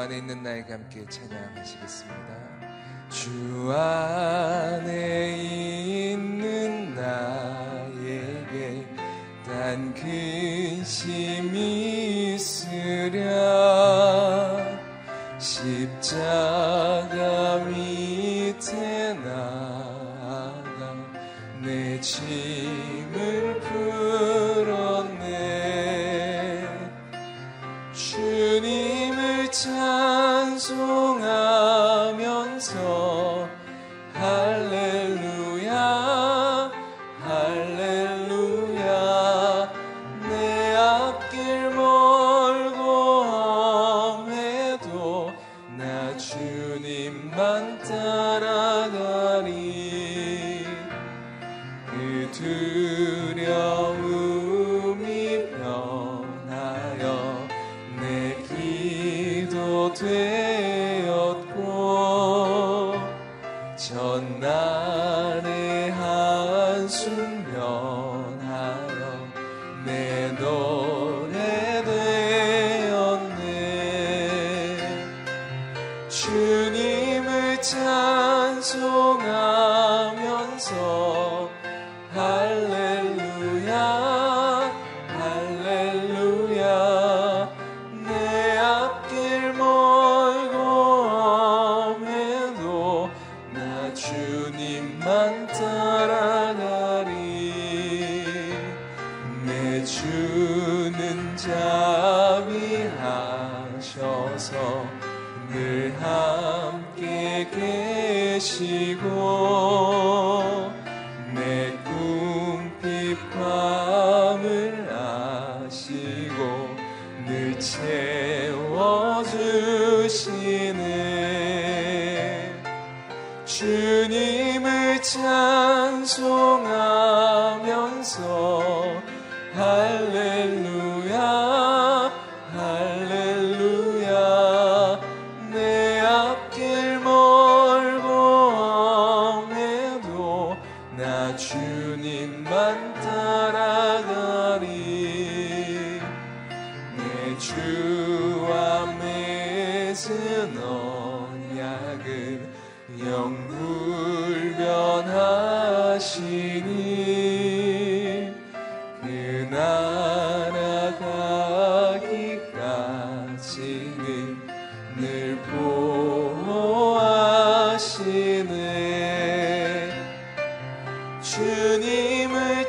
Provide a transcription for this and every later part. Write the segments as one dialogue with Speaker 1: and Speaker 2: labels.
Speaker 1: 안에 있는 나에게 함께 찬양하시겠습니다. 주 안에 있는 나에게 난 근심이 있으랴 십자 주님만 따라가리 그 두. 계시고 내 궁핍함을 아시고 늘채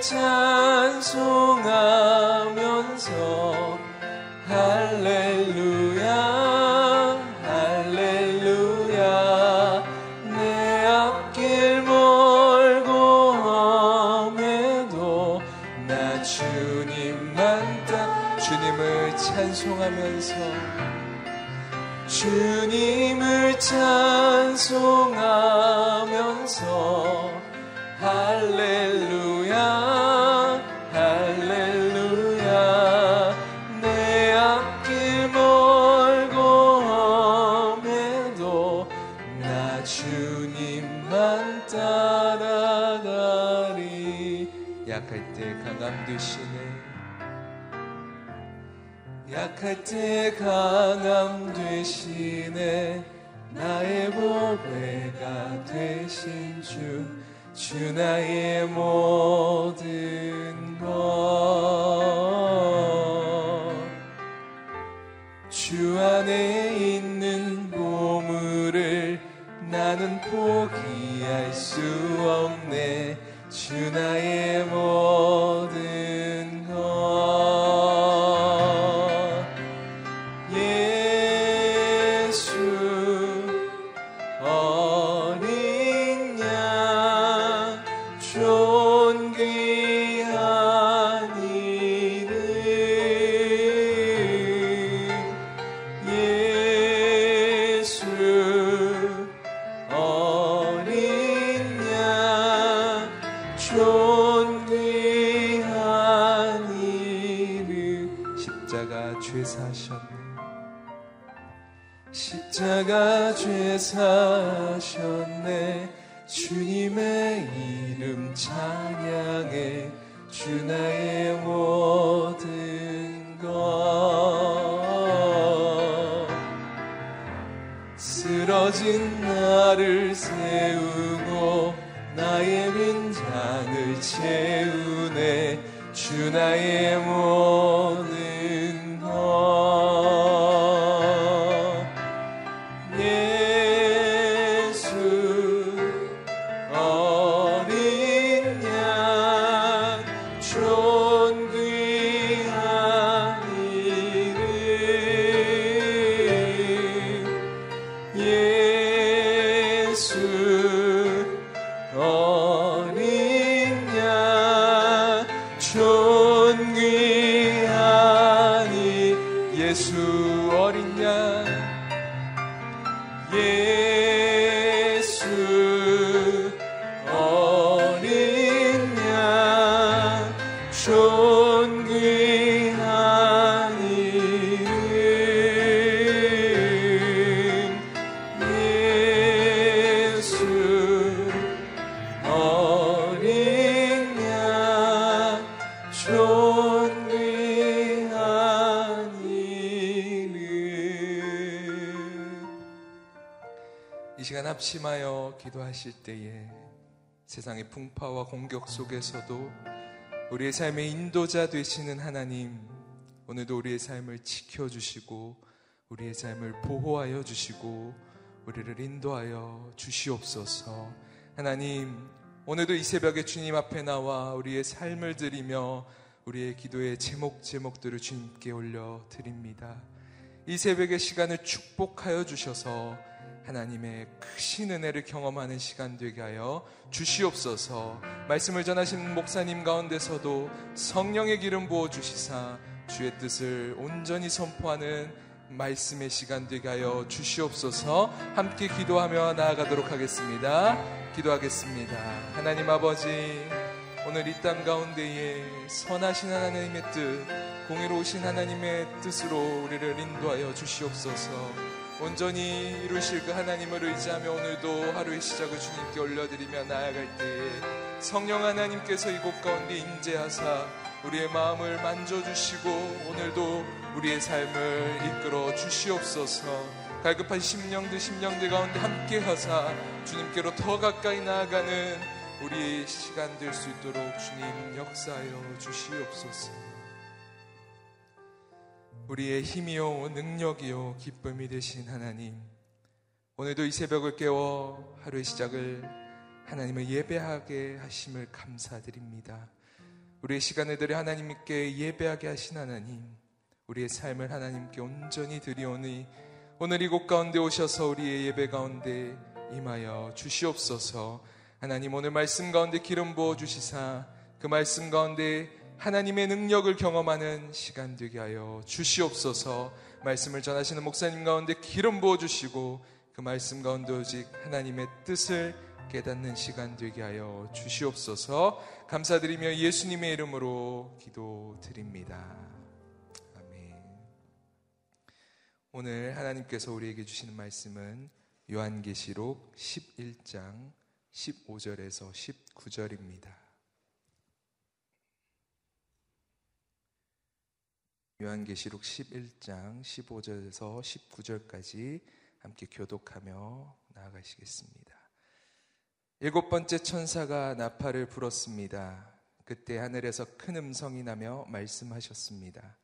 Speaker 1: 찬송하면서 그때 강함 되시네 나의 보배가 되신 주, 주 나의 모든 것. 주 안에 있는 보물을 나는 포기할 수 없네, 주 나의 모든 주 나의 모든 것. 쓰러진 나를 세우고 나의 빈잔을 채우네. 주 나의 모든 합심하여 기도하실 때에 세상의 풍파와 공격 속에서도 우리의 삶의 인도자 되시는 하나님 오늘도 우리의 삶을 지켜주시고 우리의 삶을 보호하여 주시고 우리를 인도하여 주시옵소서 하나님 오늘도 이 새벽에 주님 앞에 나와 우리의 삶을 드리며 우리의 기도의 제목 제목들을 주님께 올려 드립니다. 이 새벽의 시간을 축복하여 주셔서 하나님의 크신 은혜를 경험하는 시간 되게 하여 주시옵소서. 말씀을 전하신 목사님 가운데서도 성령의 기름 부어 주시사 주의 뜻을 온전히 선포하는 말씀의 시간 되게 하여 주시옵소서. 함께 기도하며 나아가도록 하겠습니다. 기도하겠습니다. 하나님 아버지 오늘 이 땅 가운데에 선하신 하나님의 뜻, 공의로우신 하나님의 뜻으로 우리를 인도하여 주시옵소서. 온전히 이루실 그 하나님을 의지하며 오늘도 하루의 시작을 주님께 올려드리며 나아갈 때에 성령 하나님께서 이곳 가운데 임재하사 우리의 마음을 만져주시고 오늘도 우리의 삶을 이끌어 주시옵소서. 갈급한 심령들 심령들 가운데 함께 하사 주님께로 더 가까이 나아가는 우리의 시간 될 수 있도록 주님 역사하여 주시옵소서. 우리의 힘이요 능력이요 기쁨이 되신 하나님 오늘도 이 새벽을 깨워 하루의 시작을 하나님을 예배하게 하심을 감사드립니다. 우리의 시간을 들여 하나님께 예배하게 하신 하나님 우리의 삶을 하나님께 온전히 드리오니 오늘 이곳 가운데 오셔서 우리의 예배 가운데 임하여 주시옵소서 하나님 오늘 말씀 가운데 기름 부어 주시사 그 말씀 가운데 하나님의 능력을 경험하는 시간 되게 하여 주시옵소서 말씀을 전하시는 목사님 가운데 기름 부어 주시고 그 말씀 가운데 오직 하나님의 뜻을 깨닫는 시간 되게 하여 주시옵소서 감사드리며 예수님의 이름으로 기도드립니다. 아멘. 오늘 하나님께서 우리에게 주시는 말씀은 요한계시록 11장 15절에서 19절입니다. 요한계시록 11장 15절에서 19절까지 함께 교독하며 나아가시겠습니다. 일곱 번째 천사가 나팔을 불었습니다. 그때 하늘에서 큰 음성이 나며 말씀하셨습니다.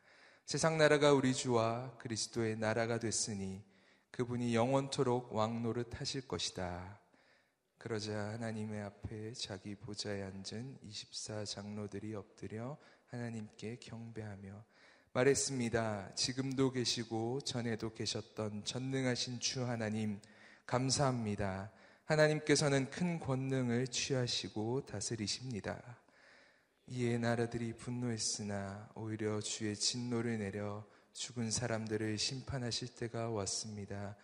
Speaker 1: 세상 나라가 우리 주와 그리스도의 나라가 됐으니 그분이 영원토록 왕노릇 하실 것이다. 그러자 하나님의 앞에 자기 보좌에 앉은 24 장로들이 엎드려 하나님께 경배하며 말했습니다. 지금도 계시고 전에도 계셨던 전능하신 주 하나님, 감사합니다. 하나님께서는 큰 권능을 취하시고 다스리십니다. 이에 나라들이 분노했으나 오히려 주의 진노를 내려 죽은 사람들을 심판하실 때가 왔습니다.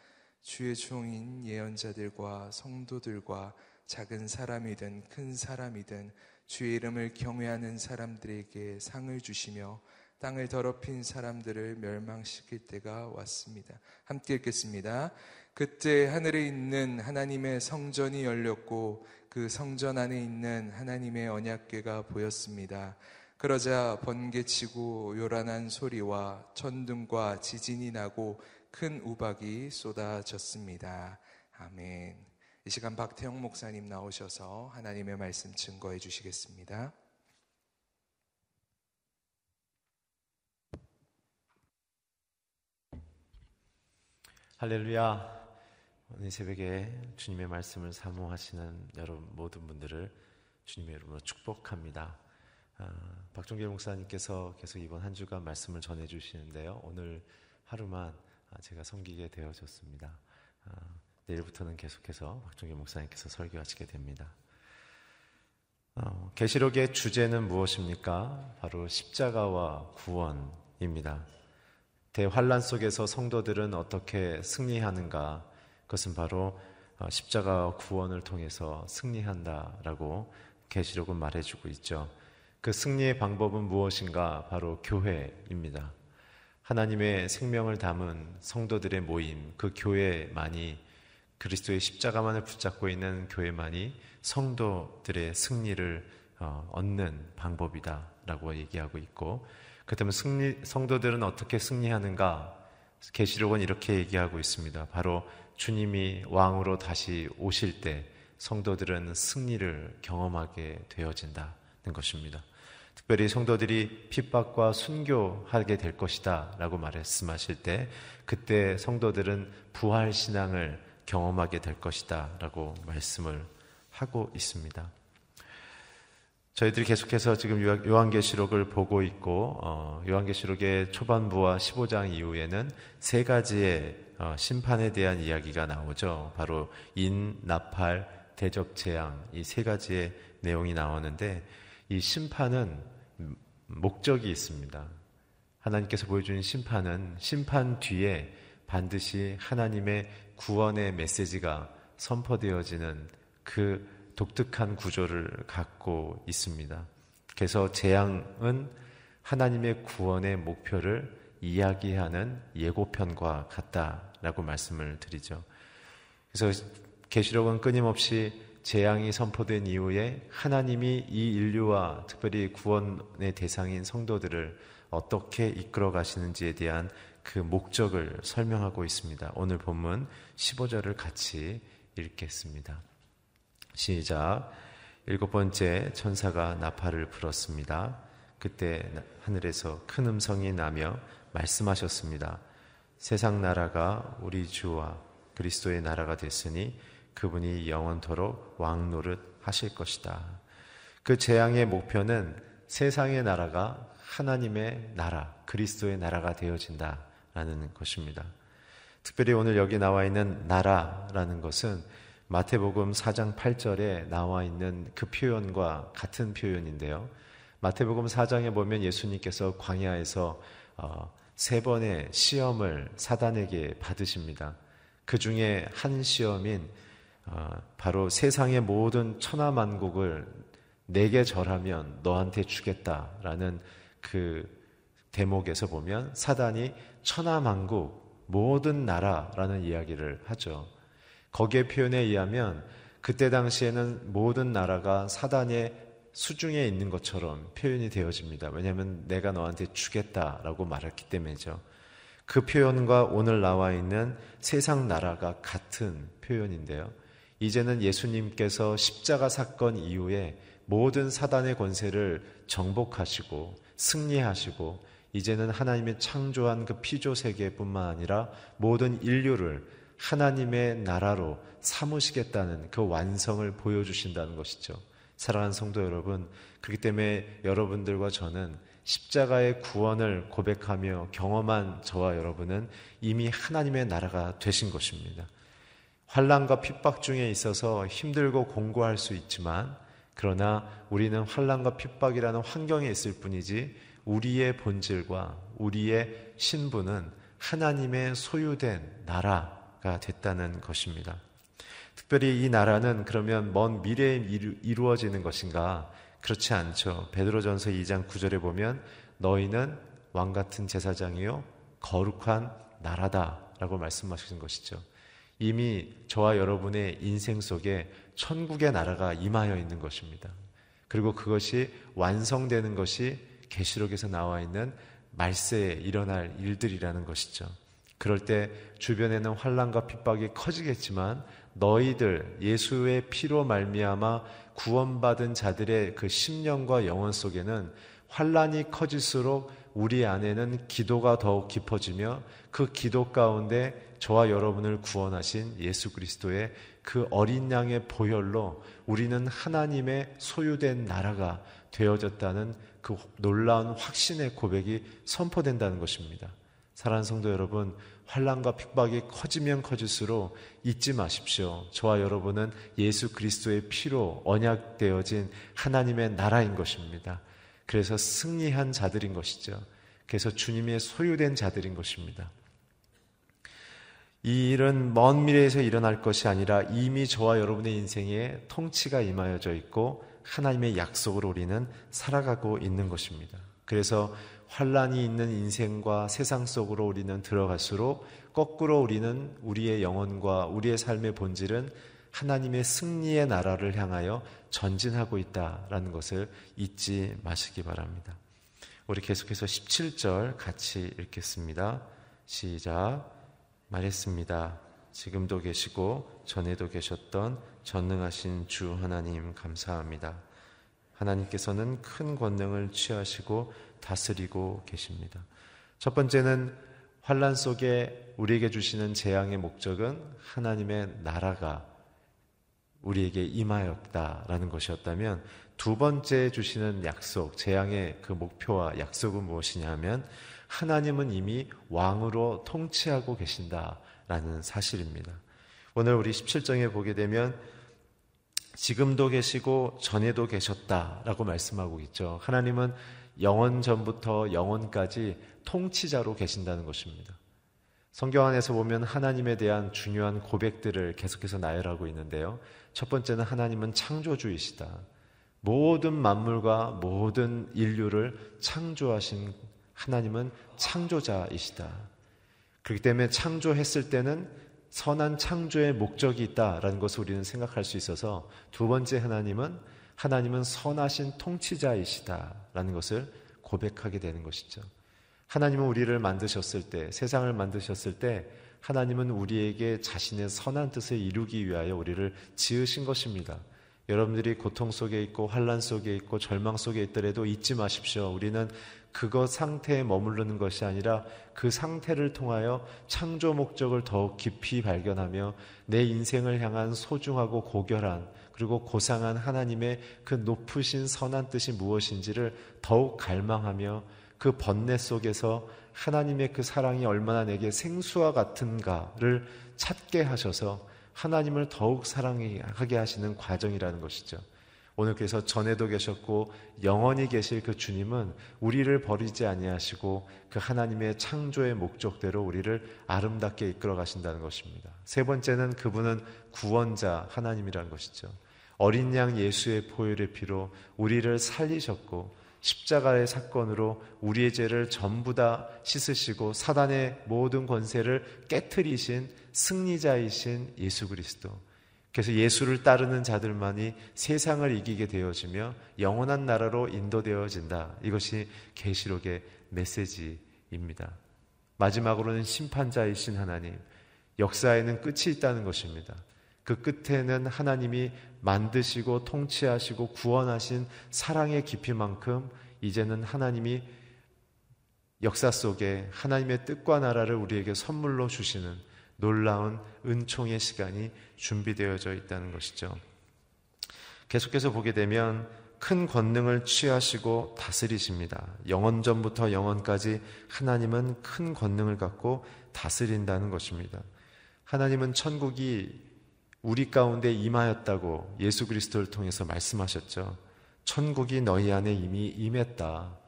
Speaker 1: 주의 종인 예언자들과 성도들과 작은 사람이든 큰 사람이든 주의 이름을 경외하는 사람들에게 상을 주시며 땅을 더럽힌 사람들을 멸망시킬 때가 왔습니다. 함께 읽겠습니다. 그때 하늘에 있는 하나님의 성전이 열렸고 그 성전 안에 있는 하나님의 언약궤가 보였습니다. 그러자 번개치고 요란한 소리와 천둥과 지진이 나고 큰 우박이 쏟아졌습니다. 아멘. 이 시간 박태영 목사님 나오셔서 하나님의 말씀 증거해 주시겠습니다.
Speaker 2: 할렐루야. 오늘 새벽에 주님의 말씀을 사모하시는 여러분 모든 분들을 주님의 이름으로 축복합니다. 아, 박종길 목사님께서 계속 이번 한 주간 말씀을 전해 주시는데요. 오늘 하루만 아, 제가 섬기게 되어졌습니다. 아, 내일부터는 계속해서 박종길 목사님께서 설교하시게 됩니다. 어, 계시록의 주제는 무엇입니까? 바로 십자가와 구원입니다. 대환란 속에서 성도들은 어떻게 승리하는가? 그것은 바로 어, 십자가와 구원을 통해서 승리한다라고 계시록은 말해주고 있죠. 그 승리의 방법은 무엇인가? 바로 교회입니다. 하나님의 생명을 담은 성도들의 모임, 그 교회만이 그리스도의 십자가만을 붙잡고 있는 교회만이 성도들의 승리를 어, 얻는 방법이다라고 얘기하고 있고, 그렇다면 승리, 성도들은 어떻게 승리하는가? 계시록은 이렇게 얘기하고 있습니다. 바로 주님이 왕으로 다시 오실 때 성도들은 승리를 경험하게 되어진다는 것입니다. 특별히 성도들이 핍박과 순교하게 될 것이다 라고 말씀하실 때 그때 성도들은 부활 신앙을 경험하게 될 것이다 라고 말씀을 하고 있습니다. 저희들이 계속해서 지금 요한계시록을 보고 있고 어, 요한계시록의 초반부와 15장 이후에는 세 가지의 어, 심판에 대한 이야기가 나오죠. 바로 인, 나팔, 대적, 재앙 이 세 가지의 내용이 나오는데 이 심판은 목적이 있습니다. 하나님께서 보여주는 심판은 심판 뒤에 반드시 하나님의 구원의 메시지가 선포되어지는 그 독특한 구조를 갖고 있습니다. 그래서 재앙은 하나님의 구원의 목표를 이야기하는 예고편과 같다라고 말씀을 드리죠. 그래서 계시록은 끊임없이 재앙이 선포된 이후에 하나님이 이 인류와 특별히 구원의 대상인 성도들을 어떻게 이끌어 가시는지에 대한 그 목적을 설명하고 있습니다. 오늘 본문 15절을 같이 읽겠습니다. 시작. 일곱 번째 천사가 나팔을 불었습니다. 그때 하늘에서 큰 음성이 나며 말씀하셨습니다. 세상 나라가 우리 주와 그리스도의 나라가 됐으니 그분이 영원토록 왕노릇 하실 것이다. 그 재앙의 목표는 세상의 나라가 하나님의 나라, 그리스도의 나라가 되어진다라는 것입니다. 특별히 오늘 여기 나와 있는 나라라는 것은 마태복음 4장 8절에 나와 있는 그 표현과 같은 표현인데요. 마태복음 4장에 보면 예수님께서 광야에서 어, 세 번의 시험을 사단에게 받으십니다. 그 중에 한 시험인 어, 바로 세상의 모든 천하만국을 내게 절하면 너한테 주겠다라는 그 대목에서 보면 사단이 천하만국 모든 나라라는 이야기를 하죠. 거기에 표현에 의하면 그때 당시에는 모든 나라가 사단의 수중에 있는 것처럼 표현이 되어집니다. 왜냐하면 내가 너한테 주겠다라고 말했기 때문이죠. 그 표현과 오늘 나와 있는 세상 나라가 같은 표현인데요. 이제는 예수님께서 십자가 사건 이후에 모든 사단의 권세를 정복하시고 승리하시고 이제는 하나님의 창조한 그 피조 세계뿐만 아니라 모든 인류를 하나님의 나라로 삼으시겠다는 그 완성을 보여주신다는 것이죠. 사랑하는 성도 여러분, 그렇기 때문에 여러분들과 저는 십자가의 구원을 고백하며 경험한 저와 여러분은 이미 하나님의 나라가 되신 것입니다. 환란과 핍박 중에 있어서 힘들고 공고할 수 있지만 그러나 우리는 환란과 핍박이라는 환경에 있을 뿐이지 우리의 본질과 우리의 신분은 하나님의 소유된 나라 가 됐다는 것입니다. 특별히 이 나라는 그러면 먼 미래에 이루어지는 것인가? 그렇지 않죠. 베드로전서 2장 9절에 보면 너희는 왕 같은 제사장이요 거룩한 나라다라고 말씀하신 것이죠. 이미 저와 여러분의 인생 속에 천국의 나라가 임하여 있는 것입니다. 그리고 그것이 완성되는 것이 계시록에서 나와 있는 말세에 일어날 일들이라는 것이죠. 그럴 때 주변에는 환란과 핍박이 커지겠지만 너희들 예수의 피로 말미암아 구원받은 자들의 그 심령과 영혼 속에는 환란이 커질수록 우리 안에는 기도가 더욱 깊어지며 그 기도 가운데 저와 여러분을 구원하신 예수 그리스도의 그 어린 양의 보혈로 우리는 하나님의 소유된 나라가 되어졌다는 그 놀라운 확신의 고백이 선포된다는 것입니다. 사랑하는 성도 여러분, 환란과 핍박이 커지면 커질수록 잊지 마십시오. 저와 여러분은 예수 그리스도의 피로 언약되어진 하나님의 나라인 것입니다. 그래서 승리한 자들인 것이죠. 그래서 주님의 소유된 자들인 것입니다. 이 일은 먼 미래에서 일어날 것이 아니라 이미 저와 여러분의 인생에 통치가 임하여져 있고 하나님의 약속으로 우리는 살아가고 있는 것입니다. 그래서 환란이 있는 인생과 세상 속으로 우리는 들어갈수록 거꾸로 우리는 우리의 영혼과 우리의 삶의 본질은 하나님의 승리의 나라를 향하여 전진하고 있다라는 것을 잊지 마시기 바랍니다. 우리 계속해서 17절 같이 읽겠습니다. 시작. 말했습니다. 지금도 계시고 전에도 계셨던 전능하신 주 하나님 감사합니다. 하나님께서는 큰 권능을 취하시고 다스리고 계십니다. 첫 번째는 환란 속에 우리에게 주시는 재앙의 목적은 하나님의 나라가 우리에게 임하였다라는 것이었다면 두 번째 주시는 약속, 재앙의 그 목표와 약속은 무엇이냐 하면 하나님은 이미 왕으로 통치하고 계신다라는 사실입니다. 오늘 우리 17장에 보게 되면 지금도 계시고 전에도 계셨다라고 말씀하고 있죠. 하나님은 영원 전부터 영원까지 통치자로 계신다는 것입니다. 성경 안에서 보면 하나님에 대한 중요한 고백들을 계속해서 나열하고 있는데요. 첫 번째는 하나님은 창조주이시다. 모든 만물과 모든 인류를 창조하신 하나님은 창조자이시다. 그렇기 때문에 창조했을 때는 선한 창조의 목적이 있다라는 것을 우리는 생각할 수 있어서 두 번째 하나님은 하나님은 선하신 통치자이시다라는 것을 고백하게 되는 것이죠. 하나님은 우리를 만드셨을 때, 세상을 만드셨을 때 하나님은 우리에게 자신의 선한 뜻을 이루기 위하여 우리를 지으신 것입니다. 여러분들이 고통 속에 있고 환란 속에 있고 절망 속에 있더라도 잊지 마십시오. 우리는 그것 상태에 머무르는 것이 아니라 그 상태를 통하여 창조 목적을 더욱 깊이 발견하며 내 인생을 향한 소중하고 고결한 그리고 고상한 하나님의 그 높으신 선한 뜻이 무엇인지를 더욱 갈망하며 그 번뇌 속에서 하나님의 그 사랑이 얼마나 내게 생수와 같은가를 찾게 하셔서 하나님을 더욱 사랑하게 하시는 과정이라는 것이죠. 오늘 그래서 전에도 계셨고 영원히 계실 그 주님은 우리를 버리지 아니하시고 그 하나님의 창조의 목적대로 우리를 아름답게 이끌어 가신다는 것입니다. 세 번째는 그분은 구원자 하나님이라는 것이죠. 어린 양 예수의 포효의 피로 우리를 살리셨고 십자가의 사건으로 우리의 죄를 전부 다 씻으시고 사단의 모든 권세를 깨뜨리신 승리자이신 예수 그리스도. 그래서 예수를 따르는 자들만이 세상을 이기게 되어지며 영원한 나라로 인도되어진다. 이것이 계시록의 메시지입니다. 마지막으로는 심판자이신 하나님, 역사에는 끝이 있다는 것입니다. 그 끝에는 하나님이 만드시고 통치하시고 구원하신 사랑의 깊이만큼 이제는 하나님이 역사 속에 하나님의 뜻과 나라를 우리에게 선물로 주시는 놀라운 은총의 시간이 준비되어져 있다는 것이죠. 계속해서 보게 되면 큰 권능을 취하시고 다스리십니다. 영원 전부터 영원까지 하나님은 큰 권능을 갖고 다스린다는 것입니다. 하나님은 천국이 우리 가운데 임하였다고 예수 그리스도를 통해서 말씀하셨죠. 천국이 너희 안에 이미 임했다.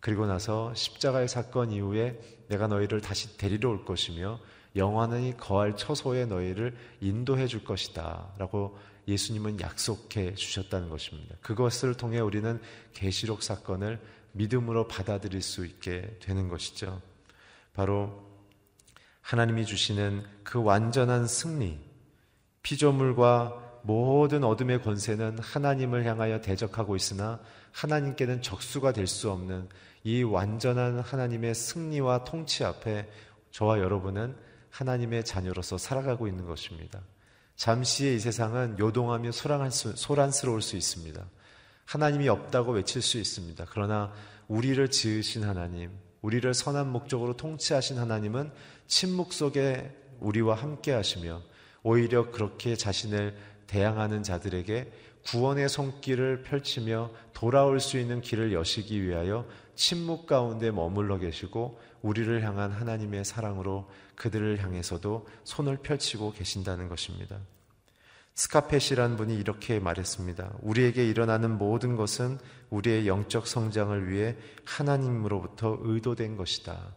Speaker 2: 그리고 나서 십자가의 사건 이후에 내가 너희를 다시 데리러 올 것이며 영원히 거할 처소에 너희를 인도해 줄 것이다. 라고 예수님은 약속해 주셨다는 것입니다. 그것을 통해 우리는 계시록 사건을 믿음으로 받아들일 수 있게 되는 것이죠. 바로 하나님이 주시는 그 완전한 승리, 피조물과 모든 어둠의 권세는 하나님을 향하여 대적하고 있으나 하나님께는 적수가 될 수 없는 이 완전한 하나님의 승리와 통치 앞에 저와 여러분은 하나님의 자녀로서 살아가고 있는 것입니다. 잠시의 이 세상은 요동하며 소란스러울 수 있습니다. 하나님이 없다고 외칠 수 있습니다. 그러나 우리를 지으신 하나님, 우리를 선한 목적으로 통치하신 하나님은 침묵 속에 우리와 함께 하시며 오히려 그렇게 자신을 대항하는 자들에게 구원의 손길을 펼치며 돌아올 수 있는 길을 여시기 위하여 침묵 가운데 머물러 계시고 우리를 향한 하나님의 사랑으로 그들을 향해서도 손을 펼치고 계신다는 것입니다. 스카펫이란 분이 이렇게 말했습니다. 우리에게 일어나는 모든 것은 우리의 영적 성장을 위해 하나님으로부터 의도된 것이다.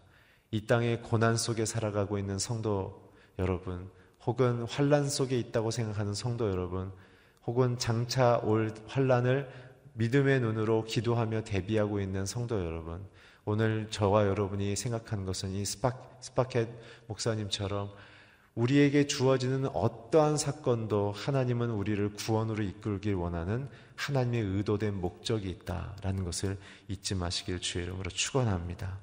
Speaker 2: 이 땅의 고난 속에 살아가고 있는 성도 여러분, 혹은 환란 속에 있다고 생각하는 성도 여러분, 혹은 장차 올 환란을 믿음의 눈으로 기도하며 대비하고 있는 성도 여러분, 오늘 저와 여러분이 생각한 것은 이 스파, 스파켓 목사님처럼 우리에게 주어지는 어떠한 사건도 하나님은 우리를 구원으로 이끌길 원하는 하나님의 의도된 목적이 있다라는 것을 잊지 마시길 주의 이름으로 축원합니다.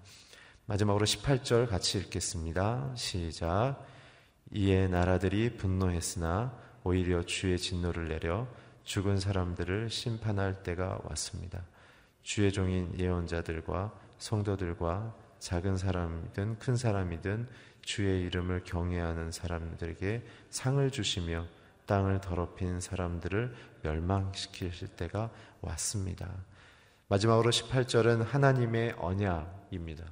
Speaker 2: 마지막으로 18절 같이 읽겠습니다. 시작. 이에 나라들이 분노했으나 오히려 주의 진노를 내려 죽은 사람들을 심판할 때가 왔습니다. 주의 종인 예언자들과 성도들과 작은 사람이든 큰 사람이든 주의 이름을 경외하는 사람들에게 상을 주시며 땅을 더럽힌 사람들을 멸망시키실 때가 왔습니다. 마지막으로 18절은 하나님의 언약입니다.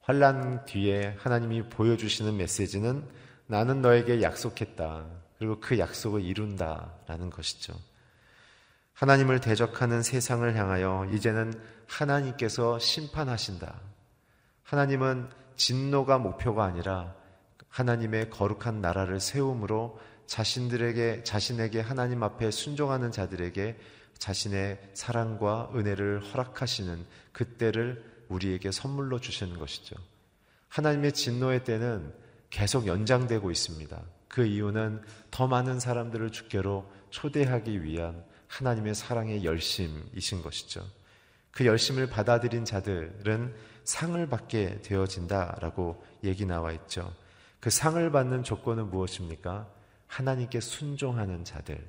Speaker 2: 환란 뒤에 하나님이 보여주시는 메시지는 나는 너에게 약속했다. 그리고 그 약속을 이룬다 라는 것이죠. 하나님을 대적하는 세상을 향하여 이제는 하나님께서 심판하신다. 하나님은 진노가 목표가 아니라 하나님의 거룩한 나라를 세움으로 자신들에게 자신에게 하나님 앞에 순종하는 자들에게 자신의 사랑과 은혜를 허락하시는 그때를 우리에게 선물로 주시는 것이죠. 하나님의 진노의 때는 계속 연장되고 있습니다. 그 이유는 더 많은 사람들을 주께로 초대하기 위한 하나님의 사랑의 열심이신 것이죠. 그 열심을 받아들인 자들은 상을 받게 되어진다라고 얘기 나와 있죠. 그 상을 받는 조건은 무엇입니까? 하나님께 순종하는 자들,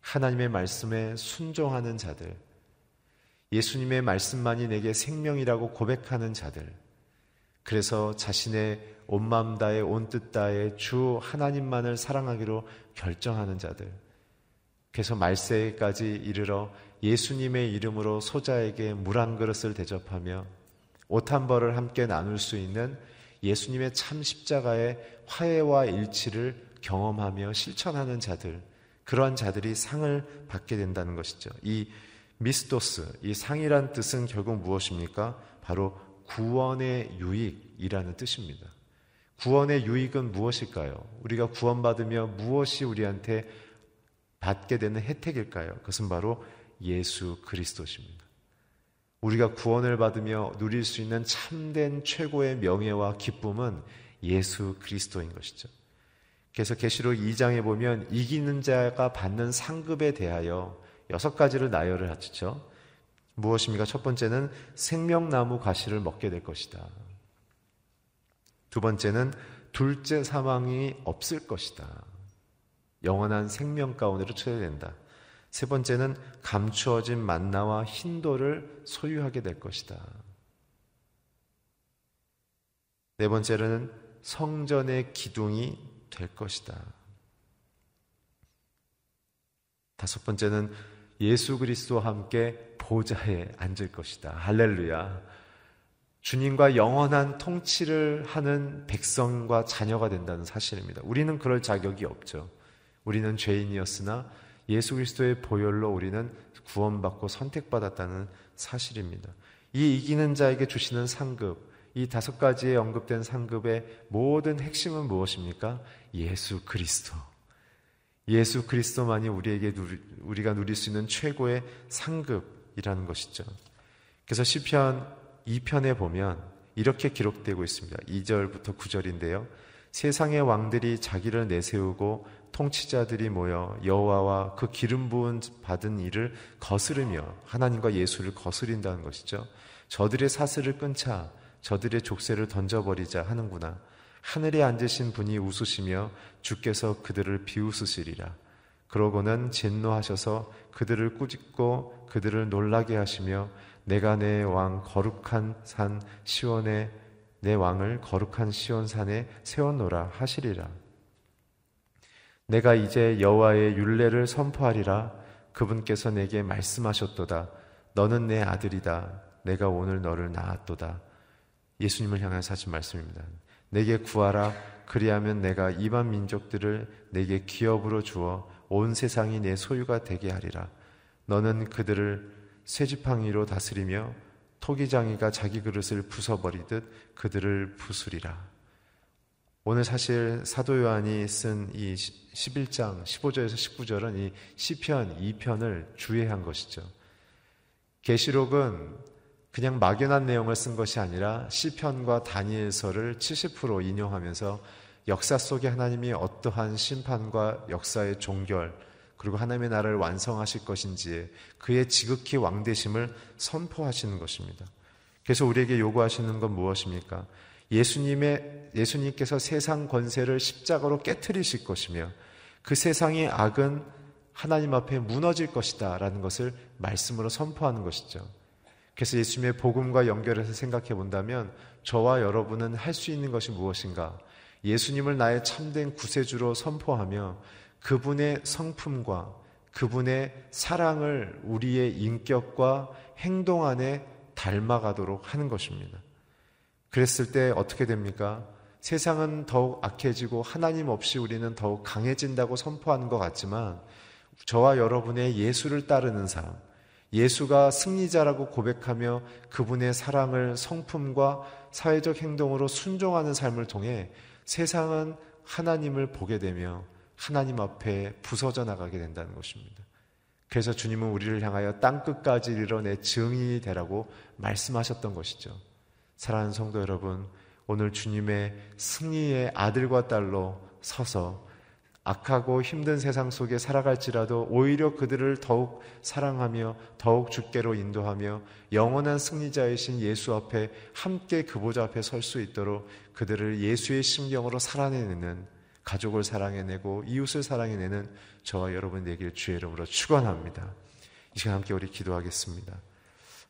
Speaker 2: 하나님의 말씀에 순종하는 자들, 예수님의 말씀만이 내게 생명이라고 고백하는 자들, 그래서 자신의 온 마음 다해 온 뜻 다해 주 하나님만을 사랑하기로 결정하는 자들, 그래서 말세까지 이르러 예수님의 이름으로 소자에게 물 한 그릇을 대접하며 옷 한 벌을 함께 나눌 수 있는 예수님의 참 십자가의 화해와 일치를 경험하며 실천하는 자들, 그러한 자들이 상을 받게 된다는 것이죠. 이 미스토스, 이 상이란 뜻은 결국 무엇입니까? 바로 구원의 유익이라는 뜻입니다. 구원의 유익은 무엇일까요? 우리가 구원받으며 무엇이 우리한테 받게 되는 혜택일까요? 그것은 바로 예수 그리스도십니다. 우리가 구원을 받으며 누릴 수 있는 참된 최고의 명예와 기쁨은 예수 그리스도인 것이죠. 그래서 계시록 2장에 보면 이기는 자가 받는 상급에 대하여 여섯 가지를 나열을 하죠. 무엇입니까? 첫 번째는 생명나무 과실을 먹게 될 것이다. 두 번째는 둘째 사망이 없을 것이다. 영원한 생명 가운데로 초대된다. 세 번째는 감추어진 만나와 흰돌을 소유하게 될 것이다. 네 번째는 성전의 기둥이 될 것이다. 다섯 번째는 예수 그리스도와 함께 보좌에 앉을 것이다. 할렐루야. 주님과 영원한 통치를 하는 백성과 자녀가 된다는 사실입니다. 우리는 그럴 자격이 없죠. 우리는 죄인이었으나 예수 그리스도의 보혈로 우리는 구원받고 선택받았다는 사실입니다. 이 이기는 자에게 주시는 상급, 이 다섯 가지에 언급된 상급의 모든 핵심은 무엇입니까? 예수 그리스도. 예수 그리스도만이 우리에게 누리, 우리가 누릴 수 있는 최고의 상급이라는 것이죠. 그래서 시편 2편에 보면 이렇게 기록되고 있습니다. 2절부터 9절인데요. 세상의 왕들이 자기를 내세우고 통치자들이 모여 여호와와 그 기름 부은 받은 일을 거스르며 하나님과 예수를 거스린다는 것이죠. 저들의 사슬을 끊자 저들의 족쇄를 던져버리자 하는구나. 하늘에 앉으신 분이 웃으시며 주께서 그들을 비웃으시리라. 그러고는 진노하셔서 그들을 꾸짖고 그들을 놀라게 하시며 내가 내 왕 거룩한 산 시온에 내 왕을 거룩한 시온 산에 세웠노라 하시리라. 내가 이제 여호와의 율례를 선포하리라. 그분께서 내게 말씀하셨도다. 너는 내 아들이다. 내가 오늘 너를 낳았도다. 예수님을 향해서 하신 말씀입니다. 내게 구하라. 그리하면 내가 이반 민족들을 내게 기업으로 주어 온 세상이 내 소유가 되게 하리라. 너는 그들을 쇠지팡이로 다스리며 토기장이가 자기 그릇을 부숴버리듯 그들을 부수리라. 오늘 사실 사도 요한이 쓴 이 11장 15절에서 19절은 이 시편 2편을 주의한 것이죠. 계시록은 그냥 막연한 내용을 쓴 것이 아니라 시편과 다니엘서를 70% 인용하면서 역사 속에 하나님이 어떠한 심판과 역사의 종결 그리고 하나님의 나라를 완성하실 것인지에 그의 지극히 왕대심을 선포하시는 것입니다. 그래서 우리에게 요구하시는 건 무엇입니까? 예수님의 예수님께서 세상 권세를 십자가로 깨뜨리실 것이며 그 세상의 악은 하나님 앞에 무너질 것이다라는 것을 말씀으로 선포하는 것이죠. 그래서 예수님의 복음과 연결해서 생각해 본다면 저와 여러분은 할 수 있는 것이 무엇인가? 예수님을 나의 참된 구세주로 선포하며 그분의 성품과 그분의 사랑을 우리의 인격과 행동 안에 닮아가도록 하는 것입니다. 그랬을 때 어떻게 됩니까? 세상은 더욱 악해지고 하나님 없이 우리는 더욱 강해진다고 선포하는 것 같지만 저와 여러분의 예수를 따르는 삶, 예수가 승리자라고 고백하며 그분의 사랑을 성품과 사회적 행동으로 순종하는 삶을 통해 세상은 하나님을 보게 되며 하나님 앞에 부서져 나가게 된다는 것입니다. 그래서 주님은 우리를 향하여 땅 끝까지 이르내 증인이 되라고 말씀하셨던 것이죠. 사랑하는 성도 여러분, 오늘 주님의 승리의 아들과 딸로 서서 악하고 힘든 세상 속에 살아갈지라도 오히려 그들을 더욱 사랑하며 더욱 주께로 인도하며 영원한 승리자이신 예수 앞에 함께 그 보좌 앞에 설 수 있도록 그들을 예수의 심경으로 살아내는 가족을 사랑해내고 이웃을 사랑해내는 저와 여러분 되길 주의 이름으로 축원합니다. 이 시간 함께 우리 기도하겠습니다.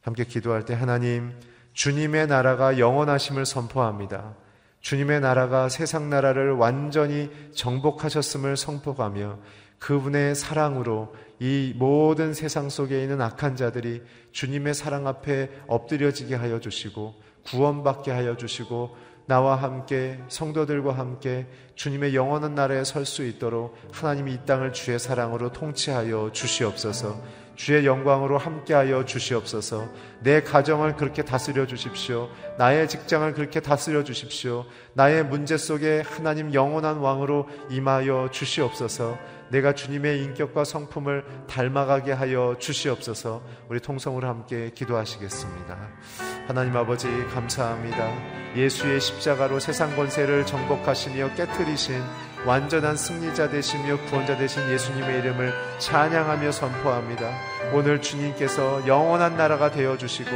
Speaker 2: 함께 기도할 때 하나님 주님의 나라가 영원하심을 선포합니다. 주님의 나라가 세상 나라를 완전히 정복하셨음을 선포하며 그분의 사랑으로 이 모든 세상 속에 있는 악한 자들이 주님의 사랑 앞에 엎드려지게 하여 주시고 구원받게 하여 주시고 나와 함께 성도들과 함께 주님의 영원한 나라에 설 수 있도록 하나님이 이 땅을 주의 사랑으로 통치하여 주시옵소서. 주의 영광으로 함께하여 주시옵소서. 내 가정을 그렇게 다스려 주십시오. 나의 직장을 그렇게 다스려 주십시오. 나의 문제 속에 하나님 영원한 왕으로 임하여 주시옵소서. 내가 주님의 인격과 성품을 닮아가게 하여 주시옵소서. 우리 통성으로 함께 기도하시겠습니다. 하나님 아버지 감사합니다. 예수의 십자가로 세상 권세를 정복하시며 깨뜨리신 완전한 승리자 되시며 구원자 되신 예수님의 이름을 찬양하며 선포합니다. 오늘 주님께서 영원한 나라가 되어 주시고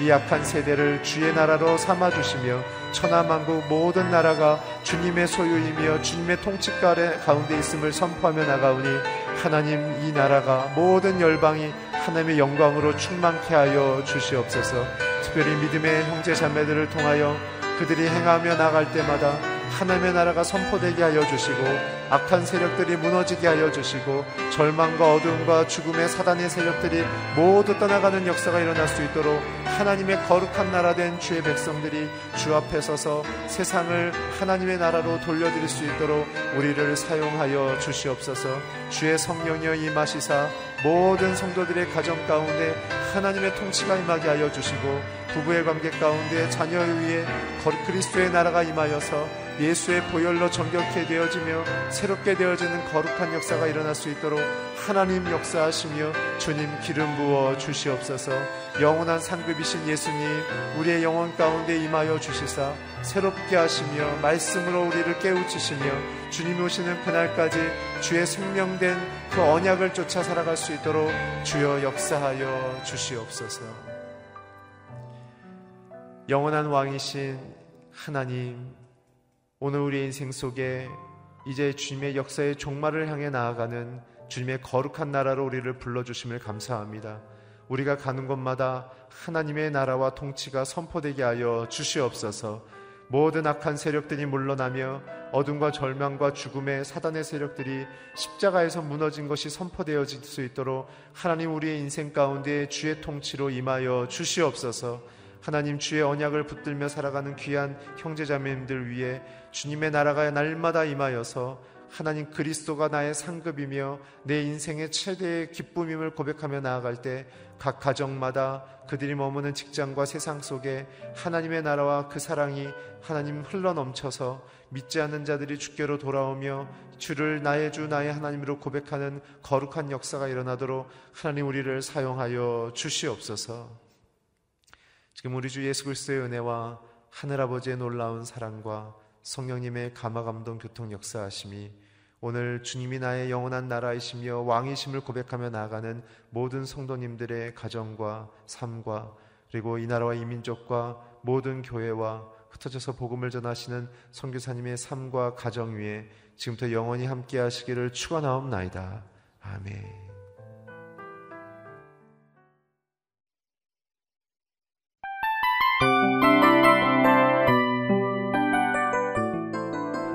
Speaker 2: 이 약한 세대를 주의 나라로 삼아 주시며 천하 만국 모든 나라가 주님의 소유이며 주님의 통치가 가운데 있음을 선포하며 나가오니 하나님 이 나라가 모든 열방이 하나님의 영광으로 충만케 하여 주시옵소서. 특별히 믿음의 형제 자매들을 통하여 그들이 행하며 나갈 때마다 하나님의 나라가 선포되게 하여 주시고 악한 세력들이 무너지게 하여 주시고 절망과 어두움과 죽음의 사단의 세력들이 모두 떠나가는 역사가 일어날 수 있도록 하나님의 거룩한 나라 된 주의 백성들이 주 앞에 서서 세상을 하나님의 나라로 돌려드릴 수 있도록 우리를 사용하여 주시옵소서. 주의 성령이여 임하시사 모든 성도들의 가정 가운데 하나님의 통치가 임하게 하여 주시고 부부의 관계 가운데 자녀 위에 그리스도의 나라가 임하여서 예수의 보혈로 정결케 되어지며 새롭게 되어지는 거룩한 역사가 일어날 수 있도록 하나님 역사하시며 주님 기름 부어 주시옵소서. 영원한 상급이신 예수님 우리의 영혼 가운데 임하여 주시사 새롭게 하시며 말씀으로 우리를 깨우치시며 주님 오시는 그날까지 주의 생명된 그 언약을 쫓아 살아갈 수 있도록 주여 역사하여 주시옵소서. 영원한 왕이신 하나님, 오늘 우리 인생 속에 이제 주님의 역사의 종말을 향해 나아가는 주님의 거룩한 나라로 우리를 불러주심을 감사합니다. 우리가 가는 곳마다 하나님의 나라와 통치가 선포되게 하여 주시옵소서. 모든 악한 세력들이 물러나며 어둠과 절망과 죽음의 사단의 세력들이 십자가에서 무너진 것이 선포되어질 수 있도록 하나님 우리의 인생 가운데 주의 통치로 임하여 주시옵소서. 하나님 주의 언약을 붙들며 살아가는 귀한 형제자매님들 위해 주님의 나라가 날마다 임하여서 하나님 그리스도가 나의 상급이며 내 인생의 최대의 기쁨임을 고백하며 나아갈 때 각 가정마다 그들이 머무는 직장과 세상 속에 하나님의 나라와 그 사랑이 하나님 흘러 넘쳐서 믿지 않는 자들이 주께로 돌아오며 주를 나의 주 나의 하나님으로 고백하는 거룩한 역사가 일어나도록 하나님 우리를 사용하여 주시옵소서. 지금 우리 주 예수 그리스도의 은혜와 하늘 아버지의 놀라운 사랑과 성령님의 감화 감동 교통 역사하심이 오늘 주님이 나의 영원한 나라이시며 왕이심을 고백하며 나아가는 모든 성도님들의 가정과 삶과 그리고 이 나라와 이 민족과 모든 교회와 흩어져서 복음을 전하시는 선교사님의 삶과 가정 위에 지금부터 영원히 함께 하시기를 축원하옵나이다. 아멘.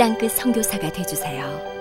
Speaker 3: 땅끝 성교사가 되주세요